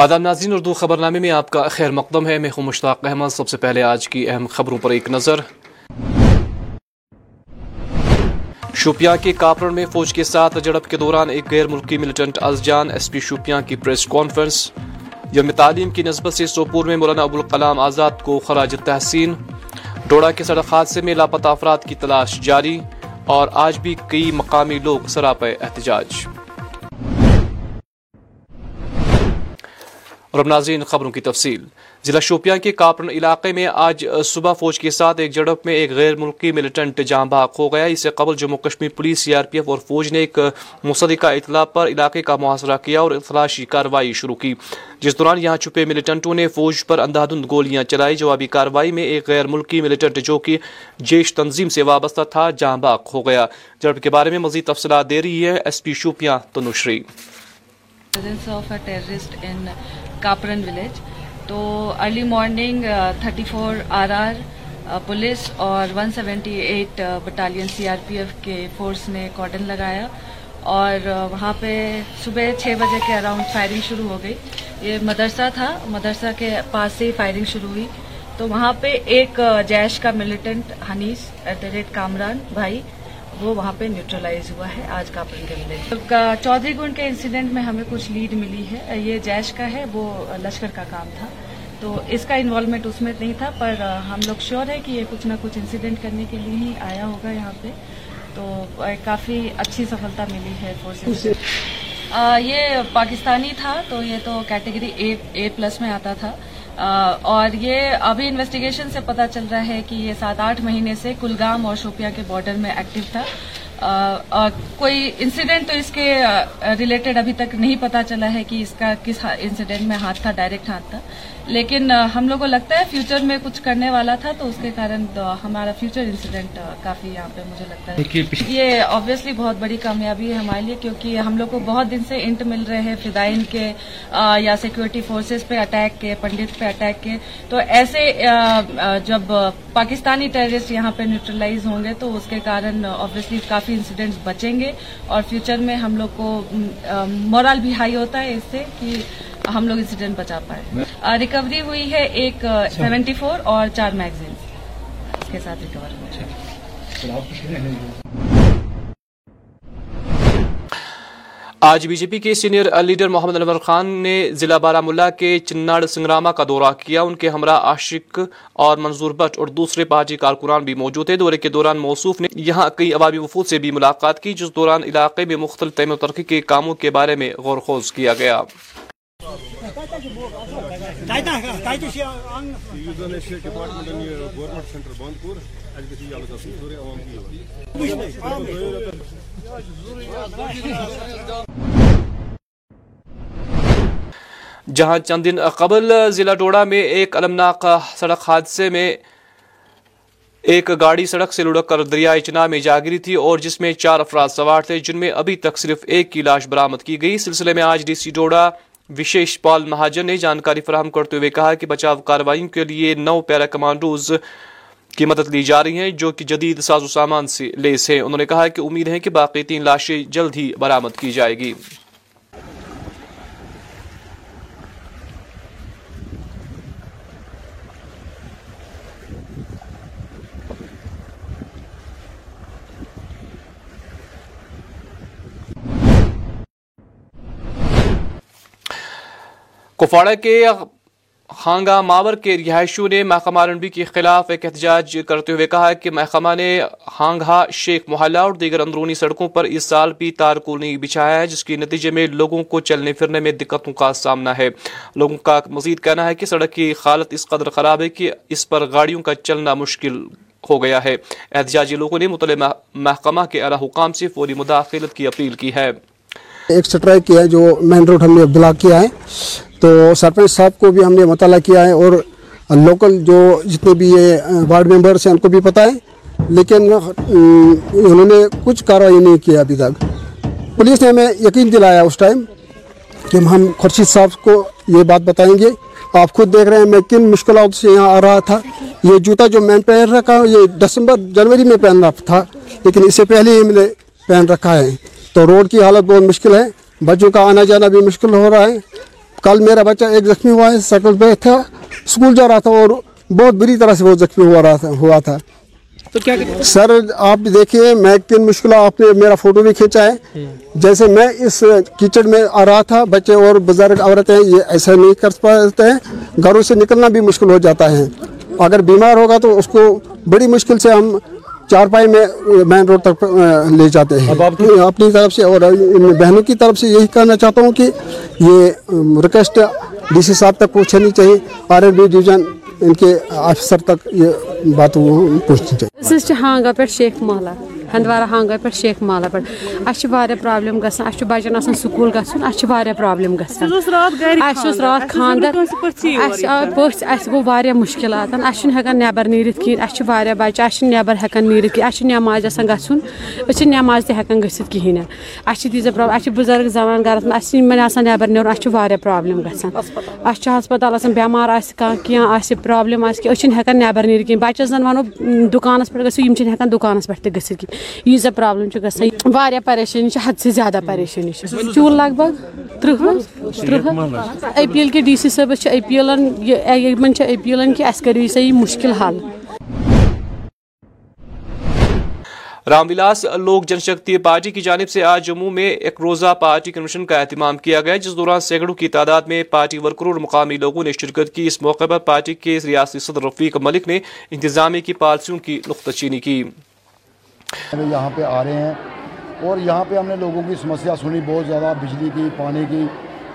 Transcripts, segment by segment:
آداب ناظرین، اردو خبرنامے میں آپ کا خیر مقدم ہے۔ میں ہوں مشتاق احمد۔ سب سے پہلے آج کی اہم خبروں پر ایک نظر۔ شوپیاں کے کاپرن میں فوج کے ساتھ جڑپ کے دوران ایک غیر ملکی ملیٹنٹ ازجان ایس پی شوپیاں کی پریس کانفرنس یوم تعلیم کی نسبت سے سوپور میں مولانا ابوالکلام آزاد کو خراج تحسین۔ ڈوڑا کے سڑک حادثے میں لاپتہ افراد کی تلاش جاری۔ اور آج بھی کئی مقامی لوگ سراپے احتجاج۔ اور اب ناظرین خبروں کی تفصیل۔ ضلع شوپیاں کے کاپرن علاقے میں آج صبح فوج کے ساتھ ایک جڑپ میں ایک غیر ملکی ملیٹنٹ جاں بحق ہو گیا۔ اس سے قبل Jammu Kashmir police C R P F اور فوج نے ایک مصدقہ اطلاع پر علاقے کا محاصرہ کیا اور اطلاشی کارروائی شروع کی۔ جس دوران یہاں چھپے ملیٹنٹوں نے فوج پر اندھادھند گولیاں چلائی۔ جوابی کارروائی میں ایک غیر ملکی ملیٹنٹ جو کہ جیش تنظیم سے وابستہ تھا جاں بحق ہو گیا۔ جڑپ کے بارے میں مزید تفصیلات دے رہی ہے S P Shopian Tanushree. Presence of تو early morning thirty four R R police اور one seventy eight battalion C R P F کے فورس نے کارڈن لگایا اور وہاں پہ صبح چھ بجے کے اراؤنڈ فائرنگ شروع ہو گئی یہ مدرسہ تھا مدرسہ کے پاس سے ہی فائرنگ شروع ہوئی تو وہاں پہ ایک جیش کا militant Hanees at the rate Kamran بھائی وہ وہاں پہ نیوٹرلائز ہوا ہے، آج کا چودھری گنڈ کے انسیڈنٹ میں ہمیں کچھ لیڈ ملی ہے، یہ جیش کا ہے، وہ لشکر کا کام تھا۔ تو اس کا انوالومنٹ اس میں نہیں تھا، پر ہم لوگ شیور ہے کہ یہ کچھ نہ کچھ انسیڈنٹ کرنے کے لیے ہی آیا ہوگا یہاں پہ۔ تو کافی اچھی سفلتا ملی ہے فورسز یہ پاکستانی تھا، تو یہ تو کیٹیگری اے پلس میں آتا تھا۔ اور یہ ابھی انویسٹیگیشن سے پتا چل رہا ہے کہ یہ سات آٹھ مہینے سے کلگام اور شوپیا کے بارڈر میں ایکٹیو تھا۔ کوئی انسیڈنٹ تو اس کے ریلیٹڈ ابھی تک نہیں پتا چلا ہے کہ اس کا کس انسیڈنٹ میں ہاتھ تھا ڈائریکٹ ہاتھ تھا۔ لیکن ہم لوگ کو لگتا ہے فیوچر میں کچھ کرنے والا تھا تو اس کے کارن ہمارا فیوچر انسیڈنٹ کافی یہاں پہ مجھے لگتا ہے۔ یہ آبویسلی بہت بڑی کامیابی ہے ہمارے لیے کیونکہ ہم لوگ کو بہت دن سے انٹ مل رہے ہیں فدائن کے یا سیکورٹی فورسز پہ اٹیک کے پنڈت پہ اٹیک کے۔ تو ایسے جب پاکستانی ٹیررسٹ یہاں پہ نیوٹرلائز ہوں گے تو اس کے کارن آبویسلی کافی انسیڈنٹس بچیں گے اور فیوچر میں ہم لوگ کو مورال بھی ہائی ہوتا ہے اس سے کہ ہم لوگ انسیڈنٹ بچا پائے۔ ریکوری ہوئی ہے ایک سیونٹی فور اور چار میگزین کے ساتھ ریکور آج بی جے پی کے سینئر لیڈر محمد انور خان نے ضلع بارہ ملا کے چناڑ سنگراما کا دورہ کیا۔ ان کے ہمراہ عاشق اور منظور بٹ اور دوسرے پارٹی کارکنان بھی موجود تھے۔ دورے کے دوران موصوف نے یہاں کئی عوامی وفود سے بھی ملاقات کی جس دوران علاقے میں مختلف تیم و ترقی کے کاموں کے بارے میں غور خوض کیا گیا۔ جہاں چند دن قبل ضلع ڈوڑا میں ایک المناک سڑک حادثے میں ایک گاڑی سڑک سے لڑک کر دریائے چنا میں جا گری تھی اور جس میں چار افراد سوار تھے جن میں ابھی تک صرف ایک کی لاش برامد کی گئی سلسلے میں آج ڈی سی ڈوڑا وشیش پال مہاجن نے جانکاری فراہم کرتے ہوئے کہا کہ بچاؤ کاروائیوں کے لیے نو پیرا کمانڈوز کی مدد لی جا رہی ہیں جو کہ جدید ساز و سامان سے لیس ہیں۔ انہوں نے کہا کہ امید ہے کہ باقی تین لاشیں جلد ہی برامد کی جائے گی۔ کپواڑہ کے خانگا ماور کے رہائشیوں نے محکمہ رنبی کے خلاف ایک احتجاج کرتے ہوئے کہا کہ محکمہ نے ہانگا شیخ محلہ اور دیگر اندرونی سڑکوں پر اس سال بھی تار کو نہیں بچھایا ہے، جس کے نتیجے میں لوگوں کو چلنے پھرنے میں دقتوں کا سامنا ہے۔ لوگوں کا مزید کہنا ہے کہ سڑک کی حالت اس قدر خراب ہے کہ اس پر گاڑیوں کا چلنا مشکل ہو گیا ہے۔ احتجاجی لوگوں نے مطلع محکمہ کے اعلی حکام سے فوری مداخلت کی اپیل کی ہے۔ ایک سٹرائک کیا ہے جو مین روڈ ہم نے بلاک کیا ہے۔ تو سرپنچ صاحب کو بھی ہم نے مطالعہ کیا ہے اور لوکل جو جتنے بھی یہ وارڈ ممبرس ہیں ان کو بھی پتہ ہے، لیکن انہوں نے کچھ کارروائی نہیں کیا ابھی تک۔ پولیس نے ہمیں یقین دلایا اس ٹائم کہ ہم خورشید صاحب کو یہ بات بتائیں گے۔ آپ خود دیکھ رہے ہیں میں کن مشکلات سے یہاں آ رہا تھا۔ یہ جوتا جو میں پہن رکھا ہوں یہ دسمبر، جنوری میں پہن رہا تھا، لیکن اس سے پہلے ہی میں نے پہن رکھا ہے۔ تو روڈ کی حالت بہت مشکل ہے، بچوں کا آنا جانا بھی مشکل ہو رہا ہے۔ کل میرا بچہ ایک زخمی ہوا ہے سائیکل پہ تھا اسکول جا رہا تھا اور بہت بری طرح سے وہ زخمی ہوا رہا تھا ہوا تھا۔ تو کیا سر آپ دیکھیے میں تین مشکلہ آپ نے میرا فوٹو بھی کھینچا ہے۔ جیسے میں اس کچن میں آ رہا تھا بچے اور بزرگ عورتیں یہ ایسا نہیں کر پاتے ہیں۔ گھروں سے نکلنا بھی مشکل ہو جاتا ہے۔ اگر بیمار ہوگا تو اس کو بڑی مشکل سے ہم چارپائی میں مین روڈ تک لے جاتے ہیں۔ اپنی طرف سے اور بہنوں کی طرف سے یہی کہنا چاہتا ہوں کہ یہ ریکویسٹ ڈی سی صاحب تک پہنچانی چاہیے۔ آر ایل بی ڈویژن ان کے آفیسر تک یہ بات پوچھنی چاہیے۔ شیخ مالا ہندوارا ہانٛگا پٮ۪ٹھ شیخ اَسہِ چھِ واریاہ پرٛابلِم گژھان اَسہِ چھُ بَچَن آسان سکوٗل چھِ واریاہ پرٛابلِم اَسہِ اوس راتھ خانٛدر۔ اَسہِ گوٚو واریاہ مُشکلات ہٮ۪کان نٮ۪بر نیٖرِتھ کِہیٖنۍ اَسہِ چھِ واریاہ بَچہِ نٮ۪بر ہٮ۪کان نیٖرِتھ کِہیٖنۍ اَسہِ چھِ نٮ۪ماز آسان گژھُن۔ أسۍ چھِ نٮ۪ماز تہِ کِہیٖنۍ۔ نہٕ اَسہِ چھِ تیٖژاہ پرٛابلِم چھِ بُزرگ منٛز اَسہِ چھِ یِمن آسان نٮ۪بر نیرُن چھِ واریاہ پرٛابلِم گژھان۔ اَسہِ چھُ ہسپتال آسان بٮ۪مار آسہِ کانٛہہ کینٛہہ آسہِ پرٛابلِم آسہِ کینٛہہ أسۍ چھِنہٕ ہٮ۪کان نٮ۪بر نیٖرِتھ کِہیٖنۍ۔ بَچَس زَن وَنو دُکانَس پٮ۪ٹھ گٔژھِو یِم چھِنہٕ ہٮ۪کان دُکانَس پٮ۪ٹھ تہِ گٔژھِتھ کِہیٖنۍ۔ ییٖژاہ پرٛابلِم چھِ گژھان، واریاہ پریشٲنی چھِ، حد سے زیادہ پریشٲنی چھِ۔ چوٗل لگ بگ تٕرٛہ تٕرٛہ أپیٖل کہِ ڈی سی صٲبَس چھِ أپیٖلَن یہِ یِمن چھِ أپیٖلَن کہِ اَسہِ کٔرِو سا یہِ مُشکِل حل۔ رام ولاس لوک جن شکتی پارٹی کی جانب سے آج جموں میں ایک روزہ پارٹی کنونشن کا اہتمام کیا گیا، جس دوران سینکڑوں کی تعداد میں پارٹی ورکروں اور مقامی لوگوں نے شرکت کی۔ اس موقع پر پارٹی کے ریاستی صدر رفیق ملک نے انتظامیہ کی پالیسیوں کی نقطہ چینی کی۔ یہاں پہ آ رہے ہیں اور یہاں پہ ہم نے لوگوں کی سمسیا سنی، بہت زیادہ بجلی کی، پانی کی،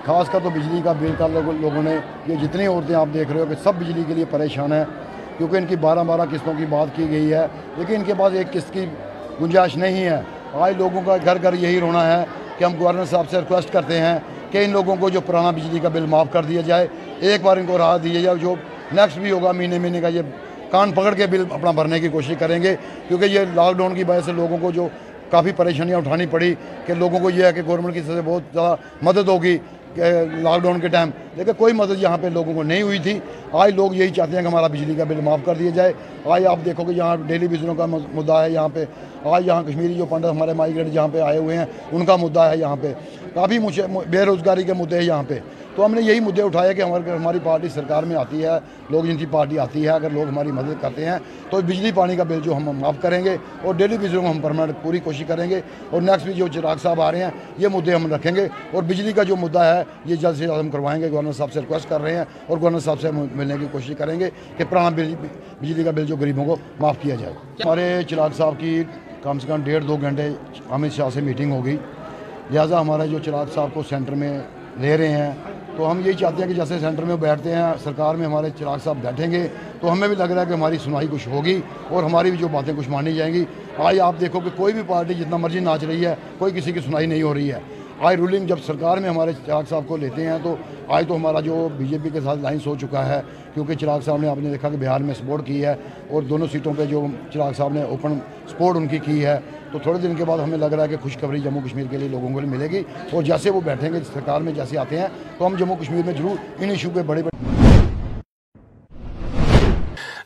خاص کر تو بجلی کا بل کا لوگوں لوگوں نے، یہ جتنی عورتیں آپ دیکھ رہے ہو کہ سب بجلی کے لیے پریشان ہیں، کیونکہ ان کی بارہ بارہ قسطوں کی بات کی گئی ہے، لیکن ان کے پاس ایک قسط کی گنجائش نہیں ہے۔ آج لوگوں کا گھر گھر یہی رونا ہے کہ ہم گورنر صاحب سے ریکویسٹ کرتے ہیں کہ ان لوگوں کو جو پرانا بجلی کا بل معاف کر دیا جائے، ایک بار ان کو راحت دی جائے، جو نیکسٹ بھی ہوگا مہینے مہینے کا یہ کان پکڑ کے بل اپنا بھرنے کی کوشش کریں گے، کیونکہ یہ لاک ڈاؤن کی وجہ سے لوگوں کو جو کافی پریشانیاں اٹھانی پڑی کہ لوگوں کو یہ ہے کہ گورنمنٹ کی طرف سے بہت زیادہ مدد ہوگی لاک ڈاؤن کے ٹائم لیکن کوئی مدد یہاں پہ لوگوں کو نہیں ہوئی تھی۔ آج لوگ یہی چاہتے ہیں کہ ہمارا بجلی کا بل معاف کر دیا جائے۔ آج آپ دیکھو کہ یہاں ڈیلی بزنوں کا مدعا ہے یہاں پہ۔ آج یہاں کشمیری جو پنڈت ہمارے مائیگریٹ جہاں پہ آئے ہوئے ہیں، ان کا مدعا ہے یہاں پہ۔ کافی بے روزگاری کے مدعے ہیں یہاں پہ۔ تو ہم نے یہی مدعے اٹھائے کہ ہمارے ہماری پارٹی سرکار میں آتی ہے، لوگ جن کی پارٹی آتی ہے، اگر لوگ ہماری مدد کرتے ہیں تو بجلی پانی کا بل جو ہم معاف کریں گے اور ڈیلی بزنوں کو ہم پرماننٹ پوری کوشش کریں گے اور نیکسٹ بھی جو چراغ صاحب آ رہے ہیں، یہ مدعے ہم رکھیں گے اور بجلی کا جو مدعا ہے، یہ جلد سے جلد ہم کروائیں گے۔ گورنر صاحب سے ریکویسٹ کر رہے ہیں اور گورنر صاحب سے ملنے کی کوشش کریں گے کہ پرانا بجلی کا بل جو غریبوں کو معاف کیا جائے۔ ہمارے چراغ صاحب کی کم سے کم ڈیڑھ دو گھنٹے امت شاہ سے میٹنگ ہو گئی۔ لہٰذا ہمارا جو چراغ صاحب کو سینٹر میں لے رہے ہیں تو ہم یہی چاہتے ہیں کہ جیسے سینٹر میں بیٹھتے ہیں، سرکار میں ہمارے چراغ صاحب بیٹھیں گے، تو ہمیں بھی لگ رہا ہے کہ ہماری سنائی کچھ ہوگی اور ہماری بھی جو باتیں کچھ مانی جائیں گی۔ آج آپ دیکھو کہ کوئی بھی پارٹی جتنا مرضی ناچ رہی ہے، کوئی کسی کی سنائی نہیں ہو رہی ہے۔ آج رولنگ جب سرکار میں ہمارے چراغ صاحب کو لیتے ہیں، تو آج تو ہمارا جو بی جے پی کے ساتھ لائنس ہو چکا ہے، کیونکہ چراغ صاحب نے آپ نے دیکھا کہ بہار میں سپورٹ کی ہے اور دونوں سیٹوں پہ جو چراغ صاحب نے اوپن سپورٹ ان کی کی ہے۔ تو تھوڑے دن کے بعد ہمیں لگ رہا ہے کہ خوشخبری جموں کشمیر کے لیے لوگوں کو ملے گی اور جیسے وہ بیٹھیں گے سرکار میں جیسے آتے ہیں تو ہم جموں کشمیر میں ضرور ان ایشو پہ بڑے بڑے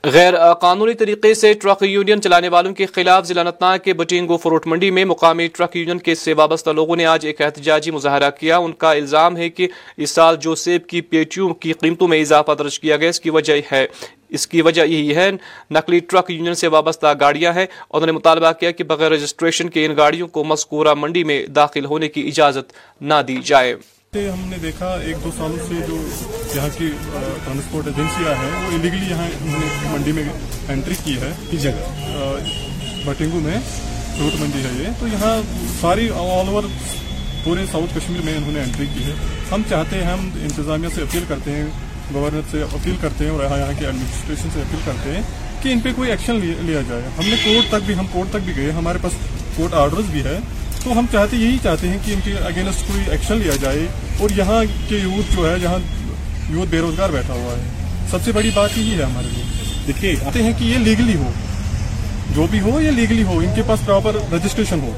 غیر قانونی طریقے سے ٹرک یونین چلانے والوں کے خلاف ضلع انتناگ کے بٹینگو فروٹ منڈی میں مقامی ٹرک یونین کے سے وابستہ لوگوں نے آج ایک احتجاجی مظاہرہ کیا۔ ان کا الزام ہے کہ اس سال جو سیب کی پیٹیوں کی قیمتوں میں اضافہ درج کیا گیا، اس کی وجہ ہے۔ اس کی وجہ یہی ہے نقلی ٹرک یونین سے وابستہ گاڑیاں ہیں انہوں نے مطالبہ کیا کہ بغیر رجسٹریشن کے ان گاڑیوں کو مذکورہ منڈی میں داخل ہونے کی اجازت نہ دی جائے۔ ہم نے دیکھا ایک دو سالوں سے جو یہاں کی ٹرانسپورٹ ایجنسیاں ہیں وہ انلیگلی یہاں انہوں نے منڈی میں انٹری کی ہے۔ جگہ؟ بٹنگو میں فروٹ منڈی ہے یہ۔ تو یہاں ساری آل اوور پورے ساؤتھ کشمیر میں انہوں نے انٹری کی ہے۔ ہم چاہتے ہیں ہم انتظامیہ سے اپیل کرتے ہیں گورنر سے اپیل کرتے ہیں اور یہاں کے ایڈمنسٹریشن سے اپیل کرتے ہیں کہ ان پہ کوئی ایکشن لیا جائے۔ ہم نے کورٹ تک بھی ہم کورٹ تک بھی گئے، ہمارے پاس کورٹ آرڈرز بھی ہے۔ تو ہم چاہتے یہی چاہتے ہیں کہ ان کے اگینسٹ کوئی ایکشن لیا جائے اور یہاں کے یوتھ جو ہے جہاں یوتھ بے روزگار بیٹھا ہوا ہے۔ سب سے بڑی بات یہی ہے ہمارے لیے۔ دیکھیے آتے ہیں کہ یہ لیگلی ہو۔ جو بھی ہو، یہ لیگلی ہو۔ ان کے پاس پراپر رجسٹریشن ہو۔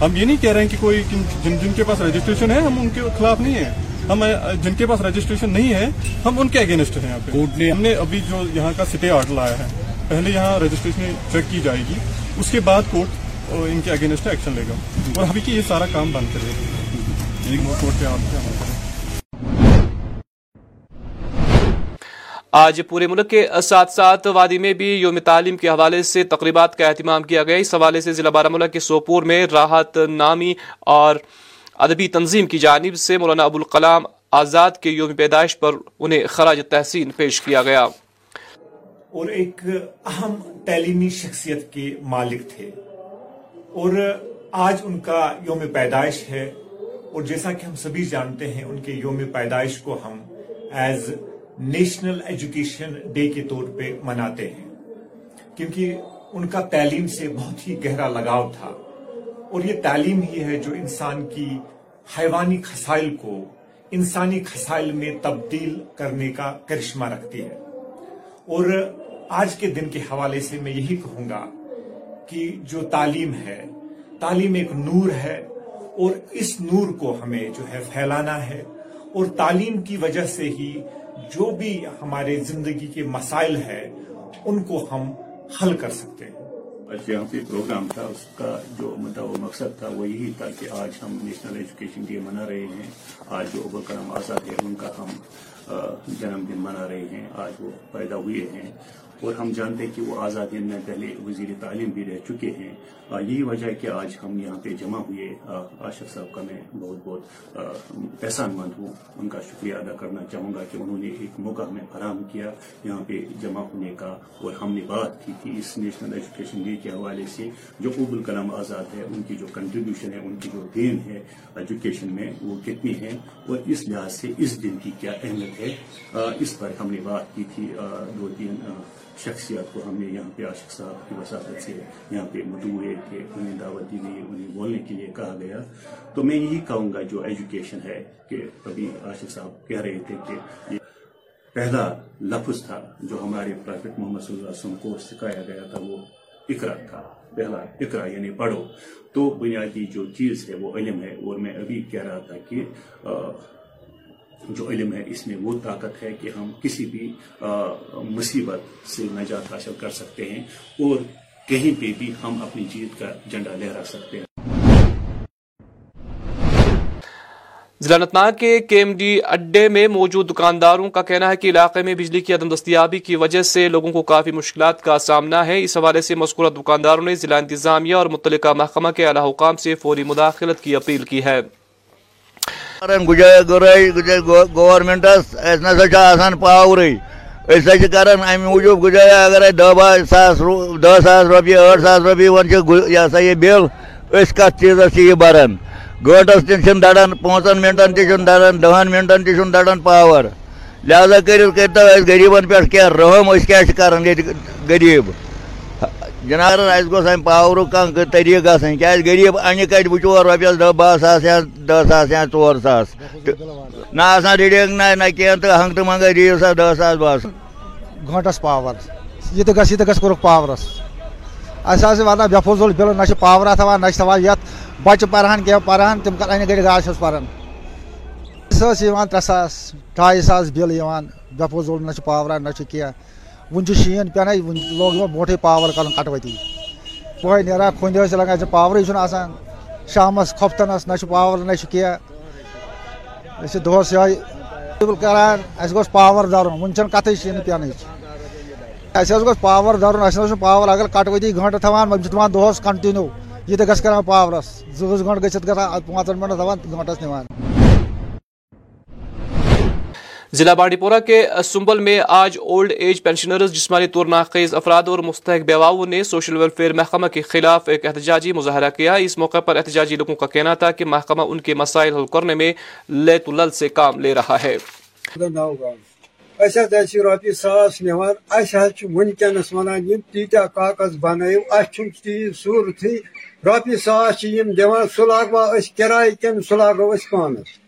ہم یہ نہیں کہہ رہے ہیں کہ کوئی جن جن کے پاس رجسٹریشن ہے، ہم ان کے خلاف نہیں ہیں۔ ہم جن کے پاس رجسٹریشن نہیں ہے ہم ان کے اگینسٹ ہیں یہاں پہ۔ ہم نے ابھی جو یہاں کا سٹے آرڈر لایا ہے پہلے یہاں رجسٹریشن چیک کی جائے گی اس کے بعد کورٹ ان کے اگینسٹ ایکشن لے گا۔ اور ابھی کہ یہ سارا کام بند کرے۔ گا کورٹ پہ آج پورے ملک کے ساتھ ساتھ وادی میں بھی یوم تعلیم کے حوالے سے تقریبات کا اہتمام کیا گیا۔ اس حوالے سے ضلع بارہ ملک کے سوپور میں راحت نامی اور ادبی تنظیم کی جانب سے مولانا ابوالکلام آزاد کے یوم پیدائش پر انہیں خراج تحسین پیش کیا گیا۔ اور ایک اہم تعلیمی شخصیت کے مالک تھے۔ اور آج ان کا یوم پیدائش ہے۔ اور جیسا کہ ہم سبھی جانتے ہیں، ان کے یوم پیدائش کو ہم ایز نیشنل ایجوکیشن ڈے کے طور پہ مناتے ہیں۔ کیونکہ ان کا تعلیم سے بہت ہی گہرا لگاؤ تھا۔ اور یہ تعلیم ہی ہے جو انسان کی حیوانی خسائل کو، انسانی خسائل میں تبدیل کرنے کا کرشمہ رکھتی ہے۔ اور آج کے دن کے حوالے سے میں یہی کہوں گا کہ جو تعلیم ہے، تعلیم ایک نور ہے اور اس نور کو ہمیں جو ہے پھیلانا ہے۔ اور تعلیم کی وجہ سے ہی جو بھی ہمارے زندگی کے مسائل ہے ان کو ہم حل کر سکتے ہیں۔ اشیافی پہ پروگرام تھا، اس کا جو مطلب مقصد تھا وہ یہی تھا کہ آج ہم نیشنل ایجوکیشن ڈے منا رہے ہیں۔ آج جو ابو کرم آزاد ہے ان کا ہم جنم دن منا رہے ہیں۔ آج وہ پیدا ہوئے ہیں۔ اور ہم جانتے ہیں کہ وہ آزاد میں پہلے وزیر تعلیم بھی رہ چکے ہیں۔ یہی وجہ ہے کہ آج ہم یہاں پہ جمع ہوئے آشف صاحب کا میں بہت بہت احسان مند ہوں۔ ان کا شکریہ ادا کرنا چاہوں گا کہ انہوں نے ایک موقع ہمیں فراہم کیا یہاں پہ جمع ہونے کا۔ اور ہم نے بات کی کہ اس نیشنل ایجوکیشن ڈے کے حوالے سے، جو ابو الکلام آزاد ہے، ان کی جو کنٹریبیوشن ہے، ان کی جو دین ہے ایجوکیشن میں وہ کتنی ہے اور اس لحاظ سے اس دن کی کیا اہمیت ہے۔ اس پر ہم نے بات کی تھی دو تین شخصیات کو ہم نے یہاں پہ عاشق صاحب کی وساطت سے یہاں پہ ہوئے تھے انہیں دعوت دی گئی انہیں بولنے کے لیے کہا گیا۔ تو میں یہی کہوں گا جو ایجوکیشن ہے کہ ابھی عاشق صاحب کہہ رہے تھے کہ یہ پہلا لفظ تھا جو ہمارے پرافٹ محمد صلی اللہ علیہ وسلم کو سکھایا گیا تھا، وہ اقرا تھا۔ پہلا اقرا یعنی پڑھو۔ تو بنیادی جو چیز ہے وہ علم ہے، اور میں ابھی کہہ رہا تھا کہ جو علم ہے، اس میں وہ طاقت ہے کہ ہم کسی بھی مصیبت سے نجات حاصل کر سکتے ہیں اور کہیں پہ بھی ہم اپنی جیت کا جھنڈا لہرا سکتے ہیں۔ ضلع نتناگ کے کے ایم ڈی اڈے میں موجود دکانداروں کا کہنا ہے کہ علاقے میں بجلی کی عدم دستیابی کی وجہ سے لوگوں کو کافی مشکلات کا سامنا ہے۔ اس حوالے سے مذکورہ دکانداروں نے ضلع انتظامیہ اور متعلقہ محکمہ کے اعلی حکام سے فوری مداخلت کی اپیل کی ہے۔ گورمنٹس نسا پاور کر موجود گزارا اگر دہ بہ ساس دہ ساس روپیے ٹھ ساس روپیے ون یہ سا یہ بل اس کت چیزس یہ بران گنٹس تہ دڑان پانچن منٹن تہ دڑان دہن منٹن تہ دڑان پاور لہذا کرو کرتو غریبن پہ کیا رحم اس کیا کران یہ غریب جناب اس گوس پاور کان طریقہ گھن کیا غریب ان کٹ بچور رپیس دہ بہ ساس یا دہ ساس یا ژور ساس نہ آسان ریڈنگ نہ نہ کھین تو ہنگ تو منگا دیو سا دہ ساس بس گھنٹس پاور۔ یہ گھس یہ گھس کورک پاورس اس۔ واتان بے فضول بل نہ پاور تھوان نہ تھوان یت بچہ پرہان کی پرہان تم کر ان گھڑی گاش پران سس ترے ساس ڈائی ساس بل بے فضول نہ پاورا نہ کی ون شین پین ون لوگ موٹے پاور کر کٹوتی پہ نیرا کھند لگان پاورے آسان۔ شامس کھفتنس نہ پاور نہ کی دہس یہ کران اس گوس پاور درن ون چھ کت شین پین اس گوس پاور درن اس پاور اگر کٹوتی گھنٹہ تھوان دپان دہس کنٹنیو یہ تو گھس کران پاورس زٕ زٕ گھنٹہ گژھِتھ گژھان پانژن منٹن دپان گھنٹس نِوان ضلع بانڈی پورہ کے سنبل میں آج اولڈ ایج پینشنرز، جسمانی طور ناقیز افراد اور مستحق بیواؤں نے سوشل ویلفیئر محکمہ کے خلاف ایک احتجاجی مظاہرہ کیا۔ اس موقع پر احتجاجی لوگوں کا کہنا تھا کہ محکمہ ان کے مسائل حل کرنے میں لیت لل سے کام لے رہا ہے۔ روپیے ساس نوان ونان تیتیا کاغذ بنو تیز صورت روپیے ساس دان سہ لاگوا کرائے کن سہ لاگو پانس۔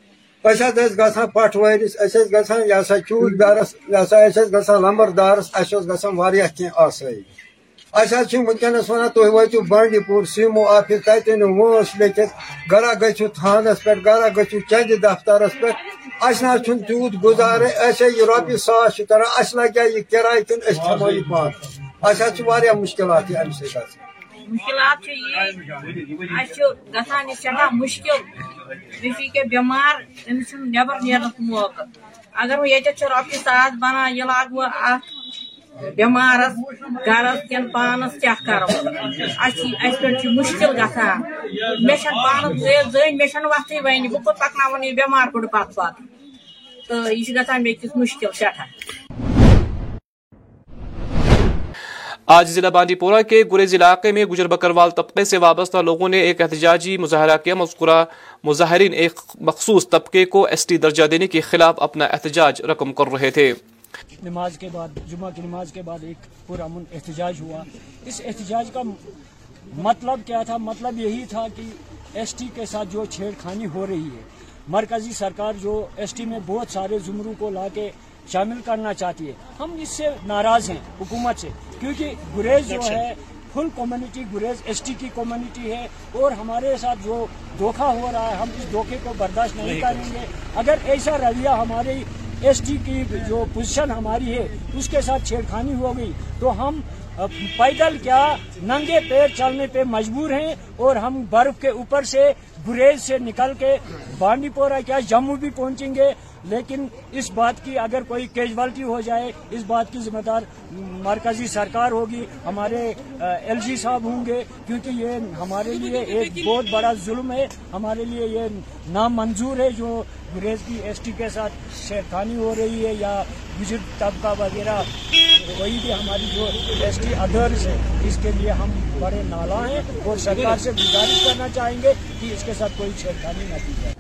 گھان پٹ ورس گھان یہ سا چوت دارس یہ سا گھان لمبر دارس گھان کی آسائی اہس ونکس ونان تھی واتو بانڈی پور سیمو آفس تتہ انو وانس لکھت گرا گھو تھانس پہ گرا گھو چند دفترس پہ اس نا تیوت گزارے یہ روپیے ساس کران اس لگیا یہ کرایہ کن اس یہ پان اس مشکلات امہ مشکلات یہ سٹھا مشکل رفیق بیمار تٔمِس نبر نٮ۪بر موقع اگر وہ یہ چھِ ساس بنا یہ لاگ و اَتھ گرس کن پانس کیا کرو اَسہِ اَسہِ مشکل گا مُشکِل گژھان مےٚ چھَنہٕ پانس بہت مےٚ چھَنہٕ وَتھٕے وَنہِ بہٕ کوٚت پَکناوَن یہِ بٮ۪مار پٮ۪ٹھ پَتہٕ آج ضلع بانڈی پورہ کے گریز علاقے میں گجر بکروال طبقے سے وابستہ لوگوں نے ایک احتجاجی مظاہرہ کیا۔ مذکورہ مظاہرین ایک مخصوص طبقے کو ایس ٹی درجہ دینے کے خلاف اپنا احتجاج رقم کر رہے تھے۔ نماز کے بعد، جمعہ کی نماز کے بعد ایک پورا من احتجاج ہوا۔ اس احتجاج کا مطلب کیا تھا؟ مطلب یہی تھا کہ ایس ٹی کے ساتھ جو چھیڑ خانی ہو رہی ہے، مرکزی سرکار جو ایس ٹی میں بہت سارے زمروں کو لا کے شامل کرنا چاہتی ہے۔ ہم اس سے ناراض ہیں حکومت سے۔ کیونکہ گریز جو ہے full community Gurez S T کی کمیونٹی ہے۔ اور ہمارے ساتھ جو دھوکہ ہو رہا ہے ہم اس دھوکے کو برداشت نہیں کریں گے۔ اگر ایسا رویہ ہماری ایس ٹی کی جو پوزیشن ہماری ہے اس کے ساتھ چھیڑخانی ہو گئی تو ہم پیدل کیا ننگے پیر چلنے پہ مجبور ہیں اور ہم برف کے اوپر سے گریز سے نکل کے بانڈی پورہ کیا جموں بھی پہنچیں گے۔ لیکن اس بات کی اگر کوئی کیجوالٹی ہو جائے، اس بات کی ذمہ دار مرکزی سرکار ہوگی، ہمارے ایل جی صاحب ہوں گے، کیونکہ یہ ہمارے لیے ایک بہت بڑا ظلم ہے، ہمارے لیے یہ نامنظور ہے، جو گریز کی ایس ٹی کے ساتھ شیخانی ہو رہی ہے یا بزرگ طبقہ وغیرہ، وہی بھی ہماری جو ایس ٹی ادرس ہے اس کے لیے ہم بڑے نالا ہیں اور سرکار سے گزارش کرنا چاہیں گے کہ اس کے ساتھ کوئی چھیڑخانی نہ کی جائے۔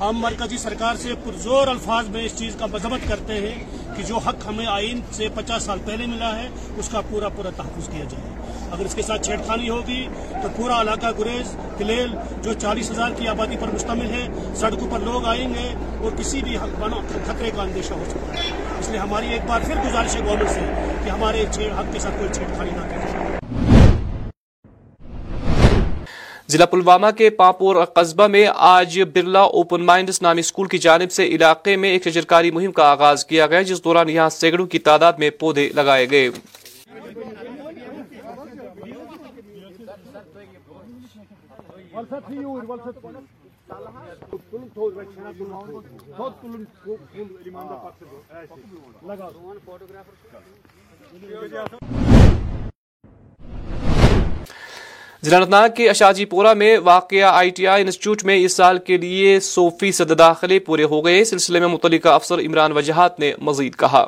ہم مرکزی سرکار سے پرزور الفاظ میں اس چیز کا مذمت کرتے ہیں کہ جو حق ہمیں آئین سے پچاس سال پہلے ملا ہے، اس کا پورا پورا تحفظ کیا جائے۔ اگر اس کے ساتھ چھیڑخانی ہوگی، تو پورا علاقہ گریز، کلیل، جو چالیس ہزار کی آبادی پر مشتمل ہے، سڑکوں پر لوگ آئیں گے اور کسی بھی خطرے کا اندیشہ ہو سکتا ہے۔ اس لیے ہماری ایک بار پھر گزارش ہے گورنمنٹ سے کہ ہمارے حق کے ساتھ کوئی چھیڑخانی نہ کریں ضلع پلوامہ کے پاپور قصبہ میں آج برلا اوپن مائنڈس نامی اسکول کی جانب سے علاقے میں ایک شجرکاری مہم کا آغاز کیا گیا، جس دوران یہاں سینکڑوں کی تعداد میں پودے لگائے گئے۔ لگا ضلع کے اشاجی پورا میں واقعہ آئی ٹی آئی انسٹیٹیوٹ میں اس سال کے لیے سو فیصد داخلے پورے ہو گئے۔ سلسلے میں متعلقہ افسر عمران وجہات نے مزید کہا۔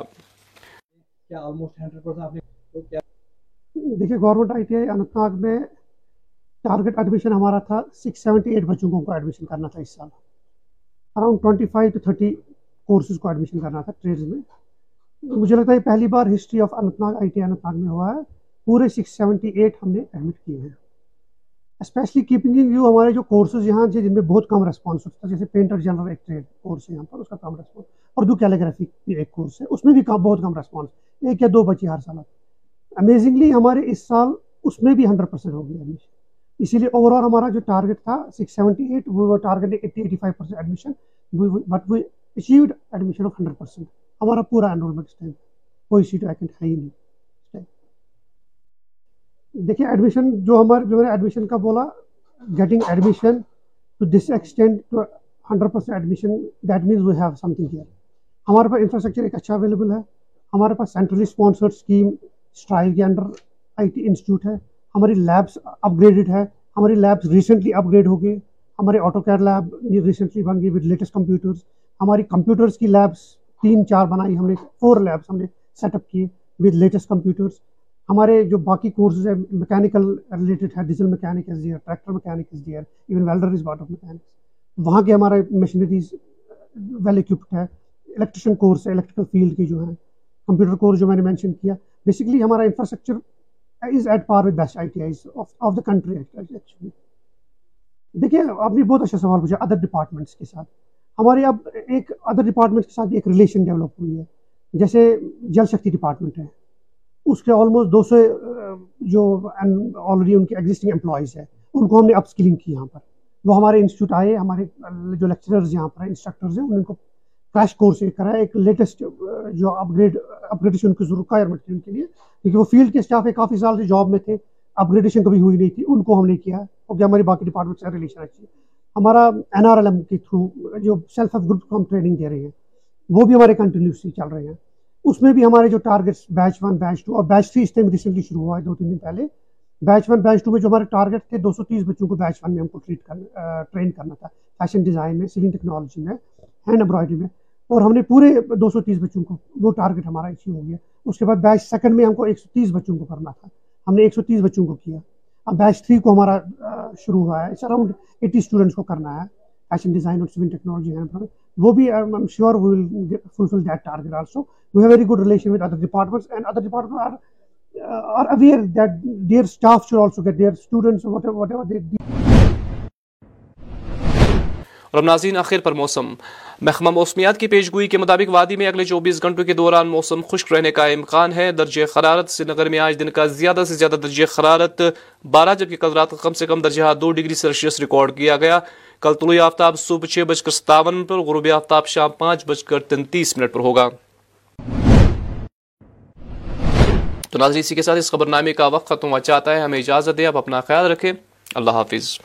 دیکھیں گورنمنٹ آئی ٹی آئی انت ناگ میں ٹارگٹ ایڈمیشن ہمارا تھا سکس سیونٹی ایٹ بچوں کو ایڈمیشن کرنا تھا اس سال۔ Around twenty five to thirty courses کو ایڈمیشن کرنا تھا ٹریڈز میں۔ مجھے لگتا ہے پہلی بار ہسٹری آف انت ناگ آئی ٹی انت ناگ میں ہوا ہے۔ پورے سکس سیونٹی ایٹ ہم نے ایڈمٹ کیے ہیں۔ اسپیشلی کیپنگ ان ویو ہمارے جو کورسز یہاں جن میں بہت کم ریسپانس ہوتا ہے، جیسے پینٹر جنرل ایک ٹریڈ کورس ہے یہاں پر، اس کا کم ریسپانس اردو کیلیگرافی بھی ایک کورس ہے، اس میں بھی بہت کم ریسپانس ایک یا دو بچے ہر سال۔ آتے امیزنگلی ہمارے اس سال اس میں بھی ہنڈریڈ پرسینٹ ہو گئی ایڈمیشن اسی لیے اوور آل ہمارا جو ٹارگیٹ تھا سکس سیونٹی ایٹ وہ target eighty eighty five percent admission but we achieved admission of hundred percent ہمارا پورا انرولمنٹ اس ٹائم کوئی سیٹ ویکنٹ ہے ہی نہیں۔ دیکھیں ایڈمیشن جو ہمارے جو میں نے ایڈمیشن کا بولا getting admission to this extend to hundred percent admission that means we have something here ہمارے پاس انفراسٹرکچر ایک اچھا اویلیبل ہے۔ ہمارے پاس سینٹرلی اسپانسرڈ اسکیم اسٹرائل کے انڈر آئی ٹی انسٹیٹیوٹ ہے۔ ہماری لیبس اپ گریڈیڈ ہے۔ ہماری لیبس ریسنٹلی اپ گریڈ ہو گئی ہمارے آٹو کیئر لیب ریسنٹلی بن گئی وتھ لیٹسٹ کمپیوٹرس ہماری کمپیوٹرس کی لیبس تین چار بنائی، ہم نے فور لیبس ہم نے سیٹ اپ کیے وتھ لیٹسٹ کمپیوٹرس ہمارے جو باقی کورسز ہیں میکینیکل ریلیٹڈ ہے diesel mechanic is there tractor mechanic is there even welder is part of mechanic وہاں کے ہمارے مشینریز ویل اکوپڈ ہے الیکٹریشن کورس ہے الیکٹریکل فیلڈ کی جو ہیں کمپیوٹر کورس جو میں نے مینشن کیا بیسکلی ہمارا infrastructure is at par with best I T I of the country actually دیکھیے، آپ نے بہت اچھا سوال پوچھا ادر ڈپارٹمنٹس کے ساتھ. ہمارے اب ایک ادر ڈپارٹمنٹس کے ساتھ ایک ریلیشن ڈیولپ ہوئی ہے، جیسے جل شکتی ڈپارٹمنٹ ہے. اس کے آلموسٹ دو سو جو آلریڈی ان کے ایگزسٹنگ امپلائیز ہیں، ان کو ہم نے اپ اسکلنگ کی یہاں پر۔ وہ ہمارے انسٹیٹیوٹ آئے، ہمارے جو لیکچررز یہاں پر ہیں انسٹرکٹرز ہیں ان کو کریش کورس کرا ایک لیٹسٹ جو اپ گریڈ اپ گریڈیشن کی ریکوائرمنٹ ہے ان کے لیے۔ کیونکہ وہ فیلڈ کے اسٹاف ہے کافی سال سے جاب میں تھے اپ گریڈیشن کبھی ہوئی نہیں تھی، ان کو ہم نے کیا۔ کیونکہ ہماری باقی ڈپارٹمنٹ سے ریلیشن اچھی ہے ہمارا این آر ایل ایم کے تھرو جو سیلف ہیلپ گروپ کو ہم ٹریننگ دے رہے ہیں، وہ بھی ہمارے کنٹینیوسلی چل رہے ہیں۔ اس میں بھی ہمارے جو targets batch one batch two اور بیچ تھری اس ٹائم ریسنٹلی شروع ہوا ہے دو، تین دن پہلے بیچ ون بیچ ٹو میں جو ہمارے ٹارگیٹ تھے دو سو تیس بچوں کو بیچ ون میں ہم کو ٹریٹ کرنا ٹرین کرنا تھا۔ فیشن ڈیزائن میں سیونگ ٹیکنالوجی میں ہینڈ امبرائڈری میں۔ اور ہم نے پورے دو سو تیس بچوں کو، وہ ٹارگیٹ ہمارا اچیو ہو گیا۔ اس کے بعد بیچ سیکنڈ میں ہم کو ایک سو تیس بچوں کو کرنا تھا۔ ہم نے ایک سو تیس بچوں کو کیا۔ اب بیچ تھری کو ہمارا شروع ہوا ہے۔ اراؤنڈ ایٹی اسٹوڈنٹس کو کرنا ہے۔ فیشن ڈیزائن اور سیون ٹیکنالوجی وہ بھی sure will fulfil that target also we have very good relation with other departments and other department are are aware that their staff should also get their students whatever they اور اب ناظرین، آخر پر موسم۔ محکمہ موسمیات کی پیشگوئی کے مطابق وادی میں اگلے چوبیس گھنٹوں کے دوران موسم خشک رہنے کا امکان ہے۔ درجہ حرارت سری نگر میں آج دن کا زیادہ سے زیادہ درجہ حرارت بارہ، جبکہ کل رات کا کم سے کم درجہ دو ڈگری سیلسیس ریکارڈ کیا گیا۔ کل طلوع آفتاب صبح چھ بج کر ستاون پر، غروب آفتاب شام پانچ بج کر تینتیس منٹ پر ہوگا۔ تو ناظرین، اسی کے ساتھ اس خبر نامے کا وقت ختم ہوا چاہتا ہے۔ ہمیں اجازت دے آپ اپنا خیال رکھیں۔ اللہ حافظ۔